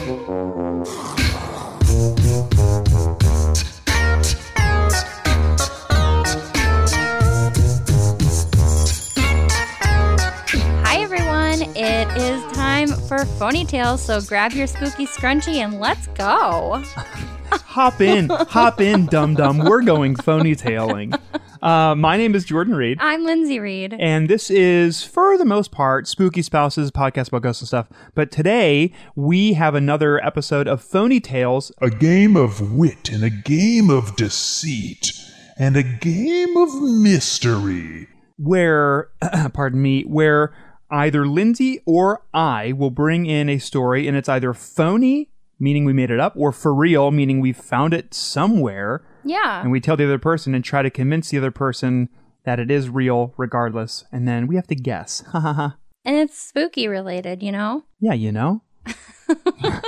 Hi, everyone. It is time for Phonytails, so grab your spooky scrunchie and let's go. hop in, hop in, dum dum. We're going phony tailing. Uh, my name is Jordan Reed, I'm Lindsay Reed. and this is, for the most part, Spooky Spouses podcast about ghosts and stuff. But today we have another episode of Phony Tales. a game of wit and a game of deceit and a game of mystery. where, pardon me, where either Lindsay or I will bring in a story and it's either phony, meaning we made it up, or for real, meaning we found it somewhere, Yeah. and we tell the other person and try to convince the other person that it is real regardless, and then we have to guess. And it's spooky related, you know? Yeah, you know?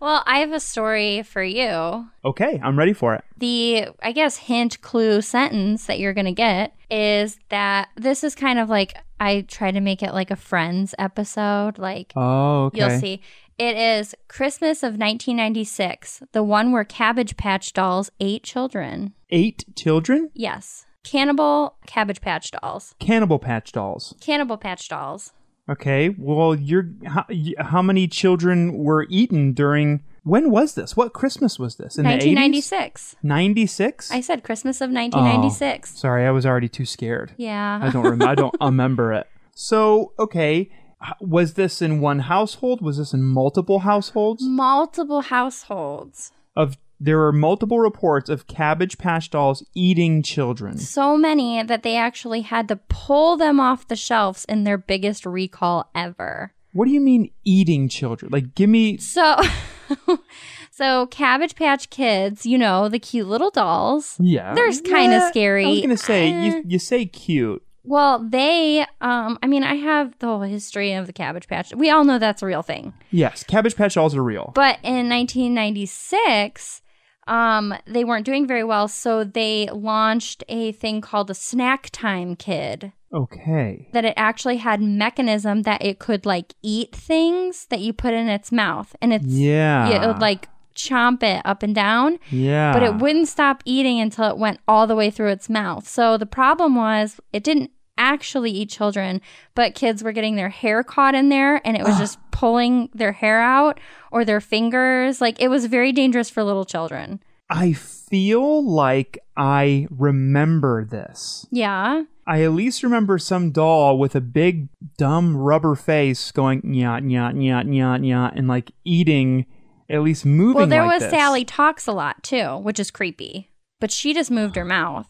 Well, I have a story for you. Okay, I'm ready for it. The, I guess, hint, clue, sentence that you're going to get is that this is kind of like, I try to make it like a Friends episode. Like, Oh, okay. You'll see. It is Christmas of 1996, the one where Cabbage Patch Dolls ate children. Eight children? Yes. Cannibal Cabbage Patch Dolls. Cannibal Patch Dolls. Cannibal Patch Dolls. Okay, well, you're how, how many children were eaten during when was this? What Christmas was this? In the 1996. 96? I said Christmas of 1996. Sorry, I was already too scared. Yeah. I don't rem- I don't remember it. So, okay, was this in one household? Was this in multiple households? Multiple households. Of there were multiple reports of Cabbage Patch Dolls eating children. So many that they actually had to pull them off the shelves in their biggest recall ever. What do you mean eating children? Like give me So So Cabbage Patch Kids, you know, the cute little dolls. yeah. They're kinda Yeah, scary. I was going to say Eh. you you say cute. Well, they, um, I mean, I have the whole history of the Cabbage Patch. We all know that's a real thing. Yes, Cabbage Patch Dolls are real. But in 1996, um, they weren't doing very well, so they launched a thing called a Snack Time Kid. Okay. That it actually had mechanism that it could like eat things that you put in its mouth, and it's Yeah. it would like chomp it up and down. Yeah. but it wouldn't stop eating until it went all the way through its mouth. So the problem was it didn't actually eat children, but kids were getting their hair caught in there and it was just pulling their hair out or their fingers. Like it was very dangerous for little children. I feel like I remember this. Yeah. I at least remember some doll with a big dumb rubber face going nyah nyah nyah nyah nyah and like eating, at least moving. Well, there like was this. Sally talks a lot too, which is creepy. But she just moved her mouth.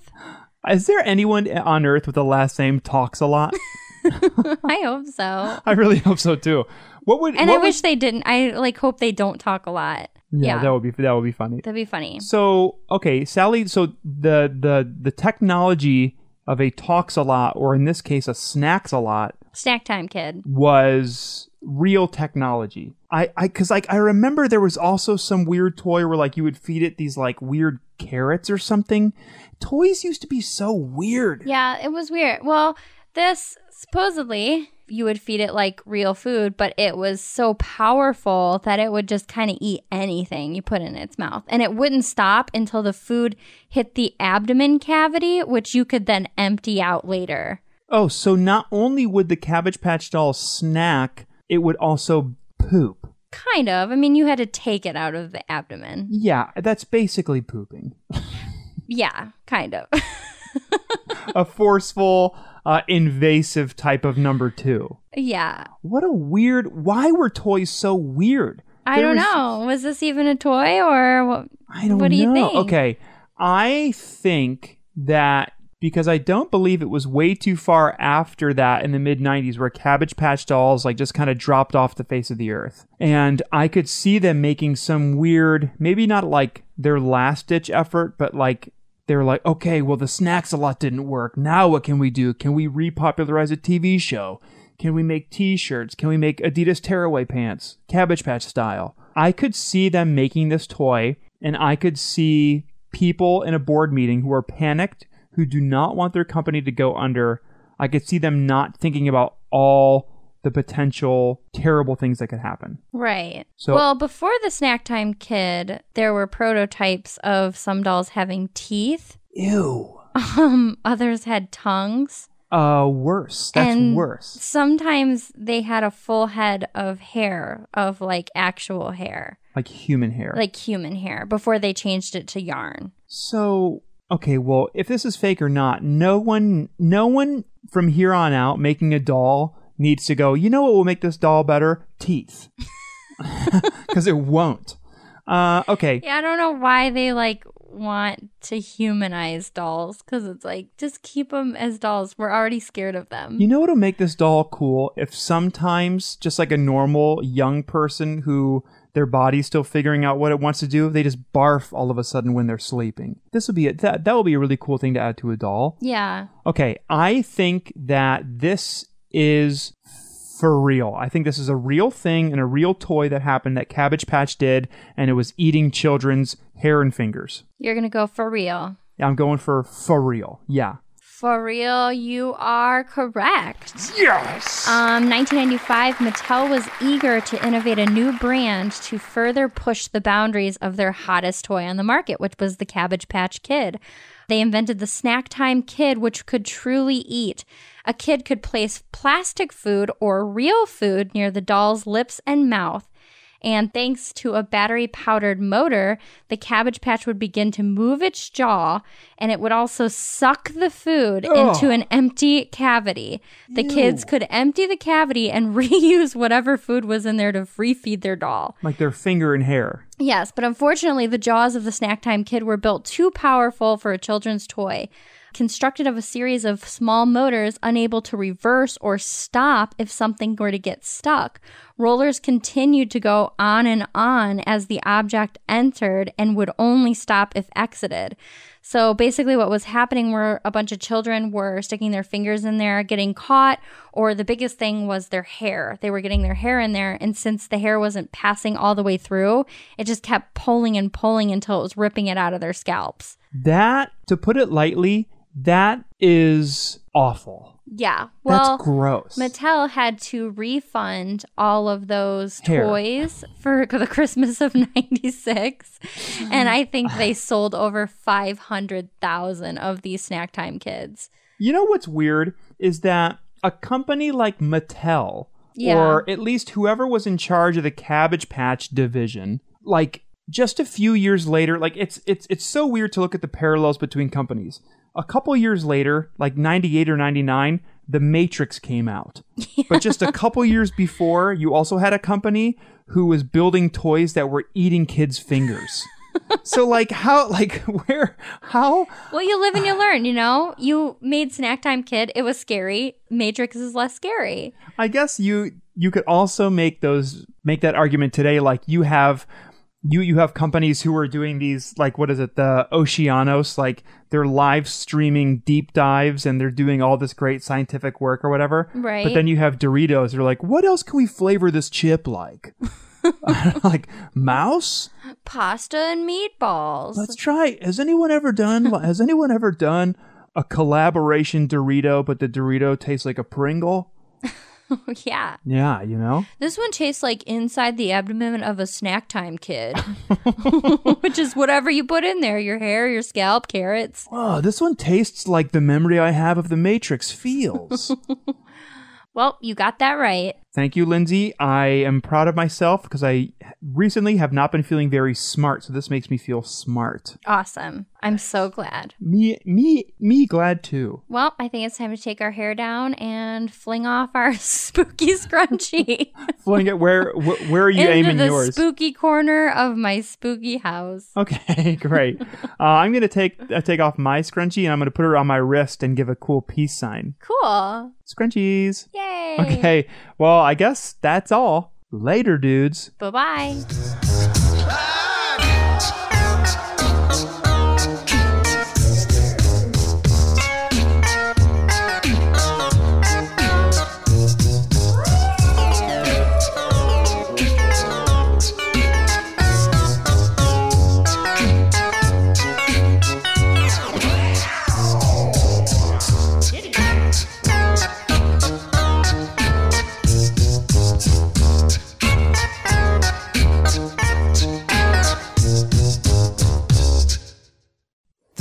Is there anyone on Earth with the last name talks a lot? I hope so. I really hope so too. What would And what I would- wish they didn't. I like hope they don't talk a lot. yeah, yeah. that would be that would be funny. That'd be funny. So okay, Sally. So the the the technology of a talks a lot, or in this case, a snacks a lot, Snack time kid. was real technology. I I because like I remember there was also some weird toy where like you would feed it these like weird carrots or something. Toys used to be so weird. Yeah, it was weird. Well, this supposedly you would feed it like real food, but it was so powerful that it would just kind of eat anything you put in its mouth. And it wouldn't stop until the food hit the abdomen cavity, which you could then empty out later. Oh, so not only would the Cabbage Patch doll snack, it would also poop. Kind of. I mean, you had to take it out of the abdomen. Yeah, that's basically pooping. Yeah, kind of. a forceful, uh, invasive type of number two. yeah. What a weird. Why were toys so weird? I There don't was- know. Was this even a toy or what? I don't What do you know. think? Okay, I think that because I don't believe it was way too far after that in the mid 90s where Cabbage Patch Dolls like just kind of dropped off the face of the earth. And I could see them making some weird, maybe not like their last ditch effort, but like they're like, okay, well, the snacks a lot didn't work. Now what can we do? Can we repopularize a TV show? Can we make t shirts? Can we make Adidas tearaway pants, Cabbage Patch style? I could see them making this toy, and I could see people in a board meeting who are panicked, who do not want their company to go under. I could see them not thinking about all the potential terrible things that could happen. Right. So- well, before the snack time kid, there were prototypes of some dolls having teeth. Ew. Um, others had tongues. Uh, worse. That's and worse. Sometimes they had a full head of hair, of like actual hair, Like human hair. like human hair, before they changed it to yarn. So, okay, well, if this is fake or not, no one, no one from here on out making a doll needs to go. You know what will make this doll better? Teeth, because it won't. Uh, okay, Yeah, I don't know why they like want to humanize dolls because it's like just keep them as dolls. We're already scared of them. you know what'll make this doll cool? If sometimes, just like a normal young person who their body's still figuring out what it wants to do, they just barf all of a sudden when they're sleeping. This will be a, that that will be a really cool thing to add to a doll. yeah. Okay, I think that this is for real. I think this is a real thing and a real toy that happened that Cabbage Patch did, and it was eating children's hair and fingers. You're going to go for real. Yeah, I'm going for for real. Yeah. For real, you are correct. Yes. Um, 1995, Mattel was eager to innovate a new brand to further push the boundaries of their hottest toy on the market, which was the Cabbage Patch Kid. They invented the Snack Time Kid, which could truly eat. A kid could place plastic food or real food near the doll's lips and mouth. And thanks to a battery powdered motor, the Cabbage Patch would begin to move its jaw and it would also suck the food into an empty cavity. The kids could empty the cavity and reuse whatever food was in there to refeed their doll. like their finger and hair. Yes, but unfortunately, the jaws of the Snack Time Kid were built too powerful for a children's toy. Constructed of a series of small motors unable to reverse or stop if something were to get stuck, rollers continued to go on and on as the object entered and would only stop if exited. So basically, what was happening were a bunch of children were sticking their fingers in there, getting caught, or the biggest thing was their hair. They were getting their hair in there, and since the hair wasn't passing all the way through, it just kept pulling and pulling until it was ripping it out of their scalps. That, to put it lightly, that is awful. Yeah. Well, That's gross. Mattel had to refund all of those Hair. toys for the Christmas of 96. and I think they sold over 500,000 of these snack time kids. You know what's weird is that a company like Mattel, Yeah. or at least whoever was in charge of the Cabbage Patch division, like just a few years later, like it's it's it's so weird to look at the parallels between companies. A couple years later, like 98 or 99, The Matrix came out. But just a couple years before, you also had a company who was building toys that were eating kids' fingers. so like how like where how Well, you live and you learn, you know? You made Snack Time Kid. It was scary. Matrix is less scary. I guess you you could also make those make that argument today. Like you have you you have companies who are doing these like what is it the Oceanos like they're live streaming deep dives and they're doing all this great scientific work or whatever. Right. But then you have Doritos. They're like, what else can we flavor this chip like? like mouse. Pasta and meatballs. Let's try. Has anyone ever done? has anyone ever done a collaboration Dorito, but the Dorito tastes like a Pringle? yeah. Yeah, you know. This one tastes like inside the abdomen of a snack time kid, which is whatever you put in there your hair, your scalp, carrots. Oh, this one tastes like the memory I have of the Matrix feels. Well, you got that right. Thank you, Lindsay. I am proud of myself because I recently have not been feeling very smart, so this makes me feel smart. Awesome. I'm so glad. Me, me, me, glad too. Well, I think it's time to take our hair down and fling off our spooky scrunchie Fling it where? Wh- where are you into aiming the yours? spooky corner of my spooky house. Okay, great. uh, I'm gonna take uh, take off my scrunchie and I'm gonna put it on my wrist and give a cool peace sign. Cool. Scrunchies. Yay. Okay. Well, I guess that's all. Later, dudes. Bye bye.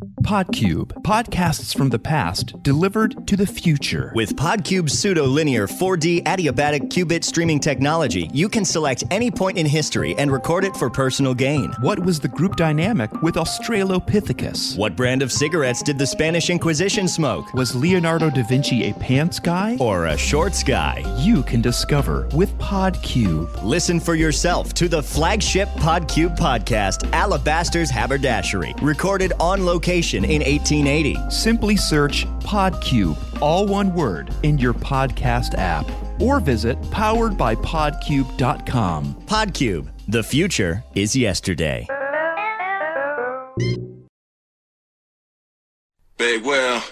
Podcube, podcasts from the past delivered to the future. With Podcube's pseudo-linear 4D adiabatic qubit streaming technology, you can select any point in history and record it for personal gain. What was the group dynamic with Australopithecus? What brand of cigarettes did the Spanish Inquisition smoke? Was Leonardo da Vinci a pants guy? Or a shorts guy? You can discover with Podcube. Listen for yourself to the flagship Podcube podcast, Alabaster's Haberdashery, recorded on location in 1880. Simply search Podcube, all one word, in your podcast app. Or visit poweredbypodcube.com. Podcube, the future is yesterday. Big well.